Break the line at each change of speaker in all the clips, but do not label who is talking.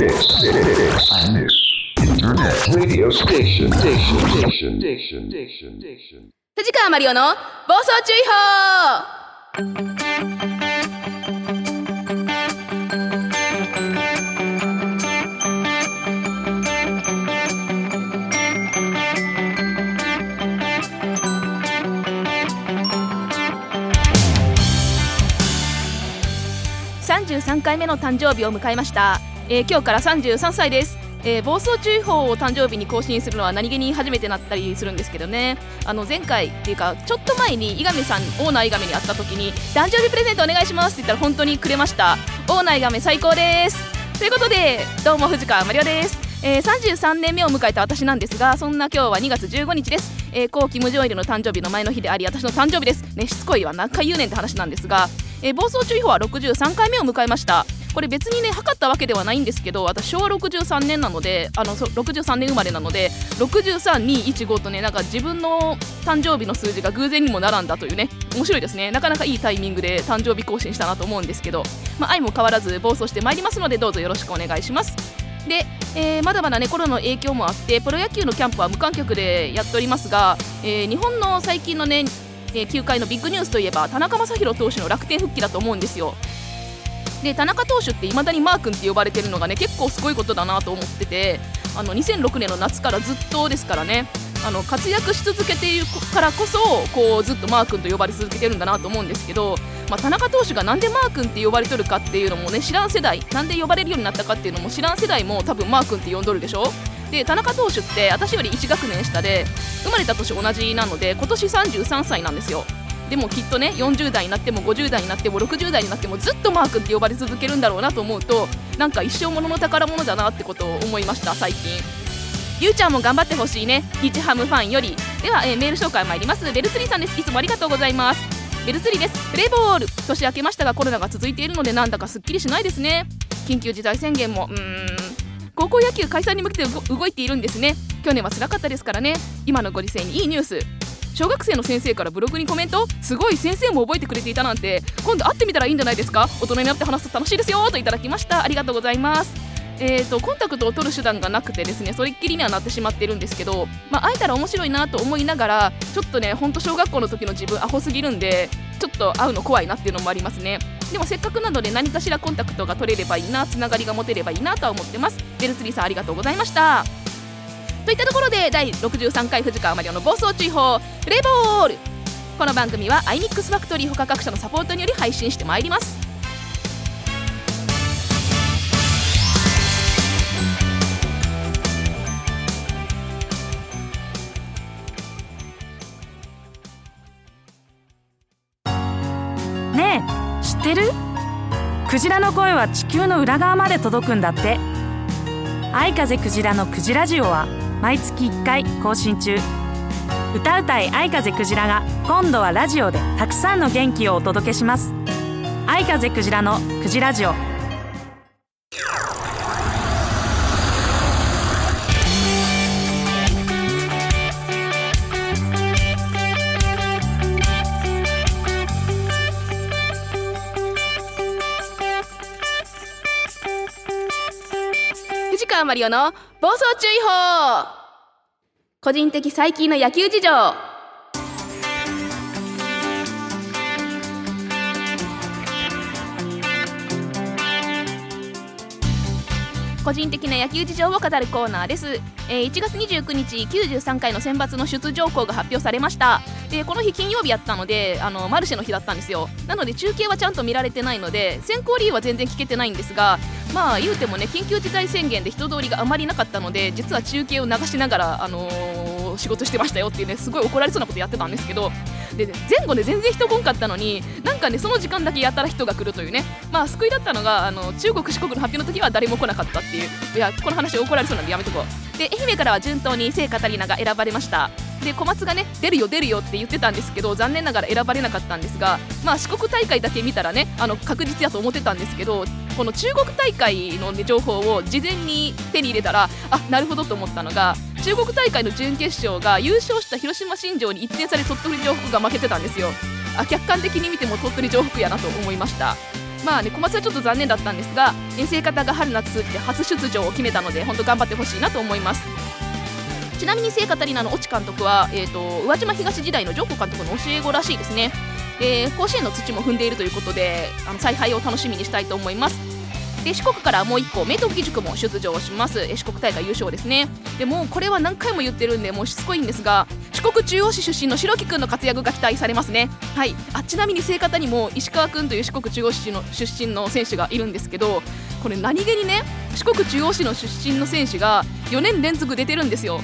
藤川マリオの暴走注意報33回目の誕生日を迎えました、えー今日から33歳です。えー暴走注意報を誕生日に更新するのは何気に初めてなったりするんですけどね。あの前回っていうかちょっと前に伊上さんオーナー伊上に会った時に誕生日プレゼントお願いしますって言ったら本当にくれました。オーナー伊上最高です。ということでどうも藤川マリオです、えー33年目を迎えた私なんですがそんな今日は2月15日です、えー、後期無常入りの誕生日の前の日であり私の誕生日です。ねしつこいは何回言うねんって話なんですが、えー暴走注意報は63回目を迎えました。これ別にね測ったわけではないんですけど私昭和63年なのであの63年生まれなので63215とねなんか自分の誕生日の数字が偶然にも並んだというね面白いですね。なかなかいいタイミングで誕生日更新したなと思うんですけど、まあ、愛も変わらず暴走してまいりますのでどうぞよろしくお願いします。で、えーまだまだねコロナの影響もあってプロ野球のキャンプは無観客でやっておりますが、えー日本の最近のねえー球界のビッグニュースといえば田中将大投手の楽天復帰だと思うんですよ。で田中投手っていまだにマー君って呼ばれてるのがね結構すごいことだなと思っててあの2006年の夏からずっとですからねあの活躍し続けているからこそこうずっとマー君と呼ばれ続けてるんだなと思うんですけど、まあ、田中投手がなんでマー君って呼ばれとるかっていうのもね知らん世代なんで呼ばれるようになったかっていうのも知らん世代も多分マー君って呼んどるでしょ？で田中投手って私より1学年下で生まれた年同じなので今年33歳なんですよ。でもきっとね40代になっても50代になっても60代になってもずっとマー君って呼ばれ続けるんだろうなと思うとなんか一生ものの宝物だなってことを思いました最近。ゆうちゃんも頑張ってほしいね。日ハムファンより。では、えーメール紹介参ります。ベルツリーさんです。いつもありがとうございます。ベルツリーです。プレーボール。年明けましたがコロナが続いているのでなんだかすっきりしないですね。緊急事態宣言も。うーん。高校野球開催に向けて動動いているんですね。去年は辛かったですからね。今のご時世にいいニュース。小学生の先生からブログにコメントすごい先生も覚えてくれていたなんて今度会ってみたらいいんじゃないですか？大人になって話すと楽しいですよといただきましたありがとうございます。えー、とコンタクトを取る手段がなくてですねそれっきりにはなってしまってるんですけど、まあ、会えたら面白いなと思いながらちょっとねほんと小学校の時の自分アホすぎるんでちょっと会うの怖いなっていうのもありますね。でもせっかくなので何かしらコンタクトが取れればいいなつながりが持てればいいなとは思ってます。ベルツリーさんありがとうございました。といったところで第63回藤川マリオの暴走注意報プレーボール。この番組は iMix ファクトリー他各社のサポートにより配信してまいります。
ねえ知ってる？クジラの声は地球の裏側まで届くんだって。愛風クジラのクジラジオは毎月1回更新中。歌うたい愛風クジラが今度はラジオでたくさんの元気をお届けします。愛風クジラのクジラジオ。
川マリオの暴走注意報。個人的最近の野球事情。個人的な野球事情を語るコーナーです、えー1月29日93回の選抜の出場校が発表されました。でこの日金曜日やったのであのマルシェの日だったんですよ。なので中継はちゃんと見られてないので選考理由は全然聞けてないんですがまあ言うてもね緊急事態宣言で人通りがあまりなかったので実は中継を流しながら、あのー仕事してましたよっていうねすごい怒られそうなことやってたんですけどで前後で全然人来んかったのになんかねその時間だけやたら人が来るというねまあ救いだったのがあの中国四国の発表の時は誰も来なかったっていういやこの話怒られそうなんでやめとこう。で愛媛からは順当に聖カタリナが選ばれました。で小松がね出るよ出るよって言ってたんですけど残念ながら選ばれなかったんですがまあ四国大会だけ見たらねあの確実やと思ってたんですけどこの中国大会の、ね、情報を事前に手に入れたらあなるほどと思ったのが中国大会の準決勝が優勝した広島新庄に1点差で鳥取城北が負けてたんですよ。あ客観的に見ても鳥取城北やなと思いました。まあね小松はちょっと残念だったんですが遠征方が春夏通じて初出場を決めたので本当頑張ってほしいなと思います。ちなみに聖カタリナの越智監督は、えーと、宇和島東時代のジョーコ監督の教え子らしいですね。で甲子園の土も踏んでいるということであの采配を楽しみにしたいと思います。で四国からもう1個明徳義塾も出場します。四国大会優勝ですね。でもこれは何回も言ってるんでもうしつこいんですが四国中央市出身の白木君の活躍が期待されますね。はい。あちなみに聖方にも石川君という四国中央市の出身の選手がいるんですけどこれ何気にね四国中央市の出身の選手が4年連続出てるんですよ。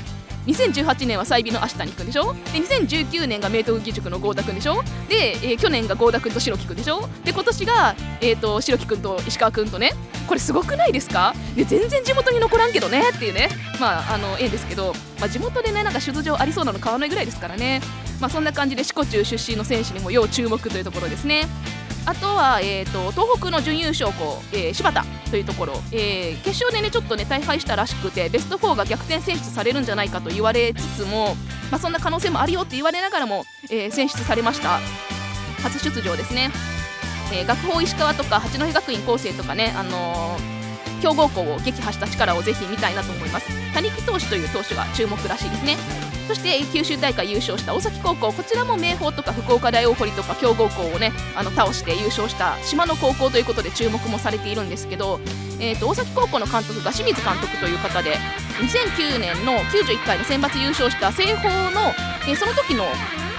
2018年は済美の足谷君でしょ？で2019年が明徳義塾の豪太君でしょ？で、えー、去年が豪太君と白木君でしょ？で今年が、えーと、白木君と石川君とね。これすごくないですか？で全然地元に残らんけどねっていうね。まああのええんですけど、まあ、地元でねなんか出場ありそうなの買わらないぐらいですからね。まあそんな感じで四国中出身の選手にも要注目というところですね。あとは、えーと、東北の準優勝校、えー、柴田というところ、えー、決勝でねちょっとね大敗したらしくてベスト4が逆転選出されるんじゃないかと言われつつも、まあ、そんな可能性もあるよって言われながらも、えー、選出されました。初出場ですね、え、学法石川とか八戸学院光星とかね、あの、強豪校を撃破した力をぜひ見たいなと思います。谷木投手という投手が注目らしいですね。そして九州大会優勝した大崎高校。こちらも明豊とか福岡大大堀とか強豪校をねあの倒して優勝した島の高校ということで注目もされているんですけど、えーと、大崎高校の監督が清水監督という方で2009年の91回の選抜優勝した清豊の、えー、その時の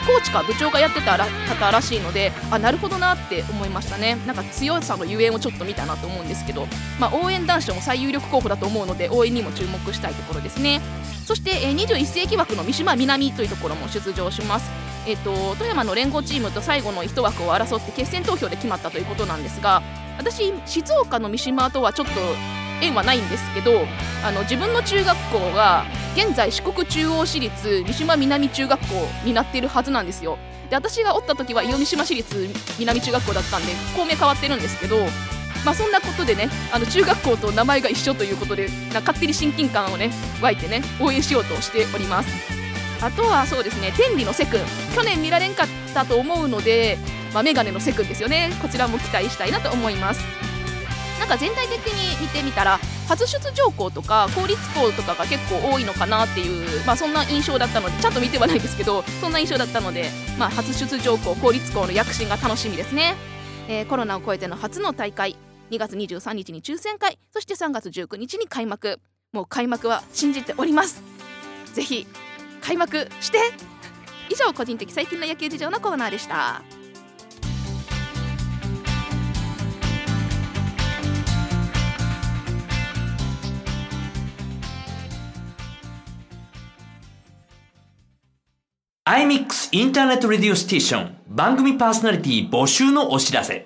コーチか部長がやってた方らしいのであなるほどなって思いましたねなんか強さのゆえんをちょっと見たなと思うんですけど、まあ、応援男子も最有力候補だと思うので応援にも注目したいところですね。そして、えー、21世紀枠の三島南というところも出場します。えーと、富山の連合チームと最後の1枠を争って決選投票で決まったということなんですが私静岡の三島とはちょっと縁はないんですけどあの自分の中学校が現在四国中央市立三島南中学校になっているはずなんですよ。で私がおった時は伊予三島市立南中学校だったんで校名変わってるんですけどまあ、そんなことでねあの中学校と名前が一緒ということでな勝手に親近感をね湧いてね応援しようとしております。あとはそうですね天理のセクン去年見られんかったと思うので、まあ、メガネのセクンですよね。こちらも期待したいなと思います。なんか全体的に見てみたら初出場校とか公立校とかが結構多いのかなっていう、まあ、そんな印象だったのでちゃんと見てはないですけどそんな印象だったので、まあ、初出場校公立校の躍進が楽しみですね、えー、コロナを超えての初の大会。2月23日に抽選会そして3月19日に開幕。もう開幕は信じております。ぜひ開幕して。以上個人的最近の野球事情のコーナーでした。
iMix Internet Radio Station。番組パーソナリティ募集のお知らせ。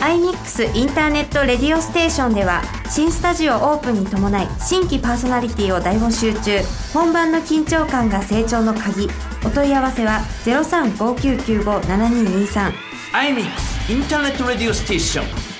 iMix インターネットレディオステーションでは新スタジオオープンに伴い新規パーソナリティを大募集中。本番の緊張感が成長の鍵。お問い合わせは0359957223
iMix Internet Radio Station。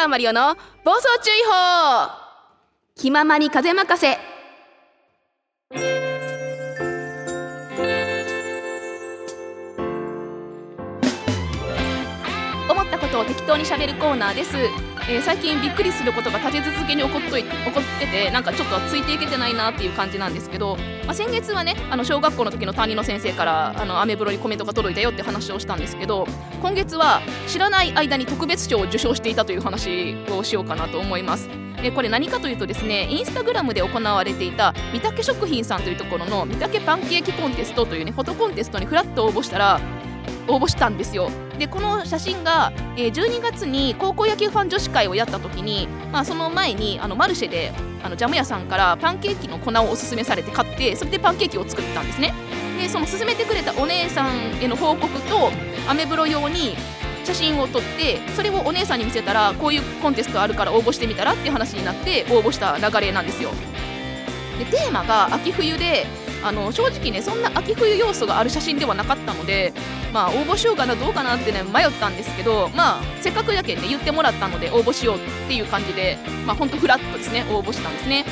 川マリオの暴走注意報。気ままに風任せ。ったことを適当にしゃべるコーナーですえー、最近びっくりすることが立て続けに起こっとい起こっててなんかちょっとついていけてないなっていう感じなんですけど、まあ、先月はねあの小学校の時の担任の先生からあのアメブロにコメントが届いたよって話をしたんですけど今月は知らない間に特別賞を受賞していたという話をしようかなと思います。これ何かというとですねインスタグラムで行われていた三宅食品さんというところの三宅パンケーキコンテストというねフォトコンテストにフラッと応募したら応募したんですよ。でこの写真が、え、12月に高校野球ファン女子会をやった時に、まあ、その前にあのマルシェであのジャム屋さんからパンケーキの粉をおすすめされて買ってそれでパンケーキを作ったんですね。でその勧めてくれたお姉さんへの報告とアメブロ用に写真を撮ってそれをお姉さんに見せたらこういうコンテストあるから応募してみたらっていう話になって応募した流れなんですよ。でテーマが秋冬であの正直ねそんな秋冬要素がある写真ではなかったのでまあ応募しようかなどうかなってね迷ったんですけどまあせっかくやけんね言ってもらったので応募しようっていう感じでまあほんとフラットですね応募したんですね。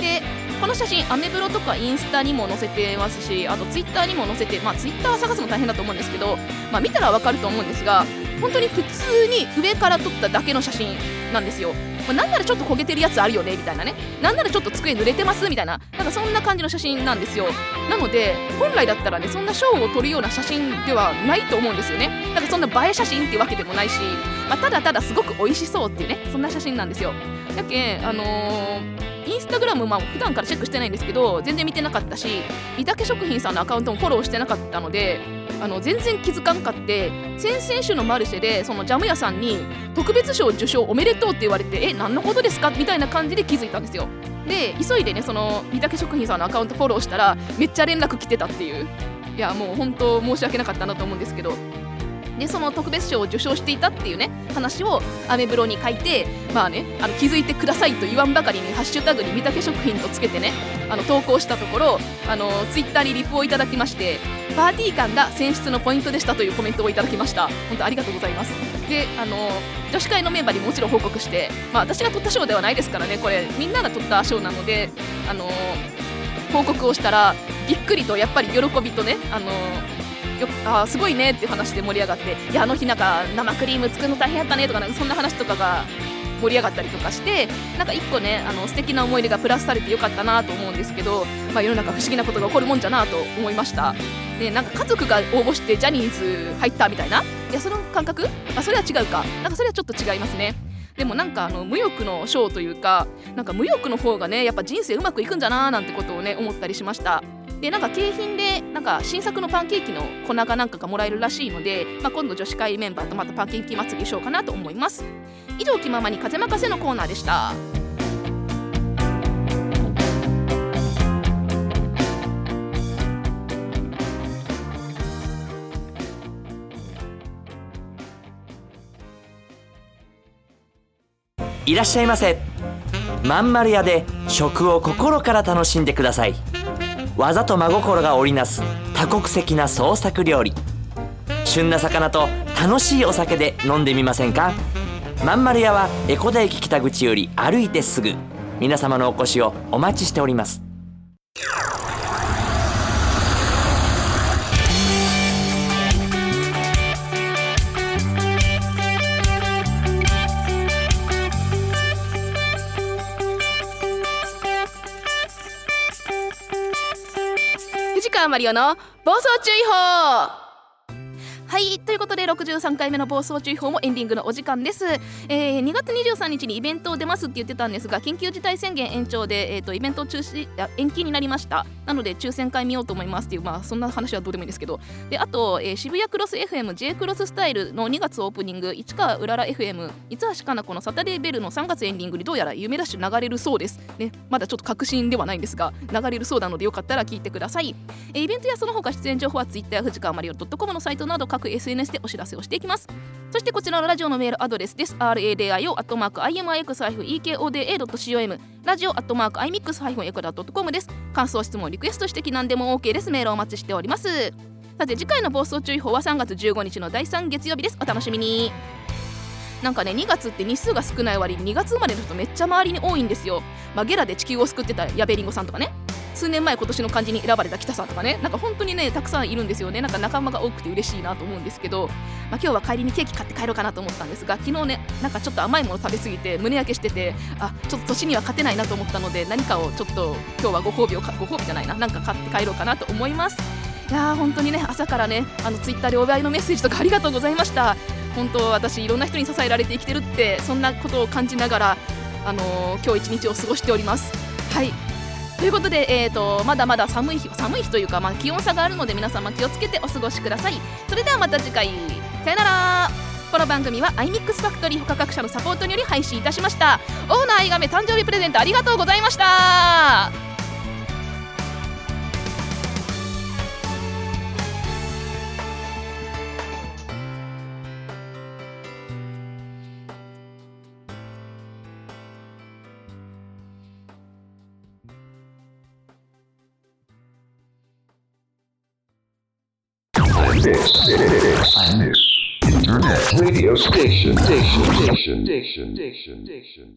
でこの写真アメブロとかインスタにも載せてますしあとツイッターにも載せてまあツイッター探すの大変だと思うんですけどまあ見たらわかると思うんですが本当に普通に上から撮っただけの写真なんですよ。まあ、なんならちょっと焦げてるやつあるよねみたいなね。なんならちょっと机濡れてますみたいななんかそんな感じの写真なんですよ。なので本来だったらねそんな賞を取るような写真ではないと思うんですよね。なんかそんな映え写真っていうわけでもないし、まあ、ただただすごく美味しそうっていうねそんな写真なんですよ。やけあのーインスタグラム、まあ普段からチェックしてないんですけど全然見てなかったし三宅食品さんのアカウントもフォローしてなかったのであの全然気づかんかって先々週のマルシェでそのジャム屋さんに特別賞受賞おめでとうって言われてえ何のことですか？みたいな感じで気づいたんですよ。で急いでねその三宅食品さんのアカウントフォローしたらめっちゃ連絡来てたっていう。いやもう本当申し訳なかったなと思うんですけど。でその特別賞を受賞していたっていうね話をアメブロに書いてまあねあの気づいてくださいと言わんばかりにハッシュタグに三宅食品とつけてねあの投稿したところあのツイッターにリプをいただきましてパーティー感が選出のポイントでしたというコメントをいただきました。本当ありがとうございます。であの女子会のメンバーにもちろん報告してまあ私が取った賞ではないですからねこれみんなが取った賞なのであの報告をしたらびっくりとやっぱり喜びとねあのよあすごいねっていう話で盛り上がっていやあの日なんか生クリーム作るの大変やったねとかなんかそんな話とかが盛り上がったりとかしてなんか一個ねあの素敵な思い出がプラスされてよかったなと思うんですけど、まあ、世の中不思議なことが起こるもんじゃなと思いました。でなんか家族が応募してジャニーズ入ったみたいないやその感覚？あそれは違うか。なんかそれはちょっと違いますね。でもなんかあの無欲の賞というかなんか無欲の方がねやっぱ人生うまくいくんじゃなーなんてことをね思ったりしました。でなんか景品でなんか新作のパンケーキの粉がなんかがもらえるらしいので、まあ、今度女子会メンバーとまたパンケーキ祭りしようかなと思います。以上気ままに風任せのコーナーでした。
いらっしゃいませ。まんまる屋で食を心から楽しんでください。技と真心が織りなす多国籍な創作料理。旬な魚と楽しいお酒で飲んでみませんか？まんまる屋は江古田駅北口より歩いてすぐ。皆様のお越しをお待ちしております。
マリオの暴走注意報。はいということで63回目の暴走注意報もエンディングのお時間です、えー、2月23日にイベントを出ますって言ってたんですが緊急事態宣言延長で、えーと、イベント中止延期になりました。なので抽選会見ようと思いますっていうまあそんな話はどうでもいいんですけど。であと、えー、渋谷クロス FMJ クロススタイルの2月オープニング市川うらら FM 三橋かな子のサタデーベルの3月エンディングにどうやら夢ダッシュ流れるそうです。ねまだちょっと確信ではないんですが流れるそうなのでよかったら聞いてください、えー、イベントやその他出演情報は Twitter 藤川マリオ .com のサイトなど各 SNS でお知らせをしていきます。そしてこちらのラジオのメールアドレスです。radio.imix-ekoda.com ラジオ .imix-ekoda.com です。感想質問リクエスト指摘なんでも OK ですメールをお待ちしております。さて次回の暴走注意報は3月15日の第3月曜日です。お楽しみに。なんかね2月って日数が少ない割に2月生まれの人めっちゃ周りに多いんですよ、まあ、ゲラで地球を救ってた矢部りんごさんとかね。数年前今年の漢字に選ばれた北さんとかねなんか本当にねたくさんいるんですよね。なんか仲間が多くて嬉しいなと思うんですけど、まあ、今日は帰りにケーキ買って帰ろうかなと思ったんですが昨日ねなんかちょっと甘いもの食べ過ぎて胸焼けしててあちょっと年には勝てないなと思ったので何かをちょっと今日はご褒美をご褒美じゃないななんか買って帰ろうかなと思います。いやー本当にね朝からねあのツイッターでお祝いのメッセージとかありがとうございました。本当私いろんな人に支えられて生きてるってそんなことを感じながらあのー、今日一日を過ごしております。はい。ということで、えーと、まだまだ寒い日寒い日というか、まあ、気温差があるので皆様気をつけてお過ごしください。それではまた次回。さよなら。この番組は iMix ファクトリー他各社のサポートにより配信いたしました。オーナー愛がめ誕生日プレゼントありがとうございました。
This, this, and this. Internet radio station, station, station, station, station, station.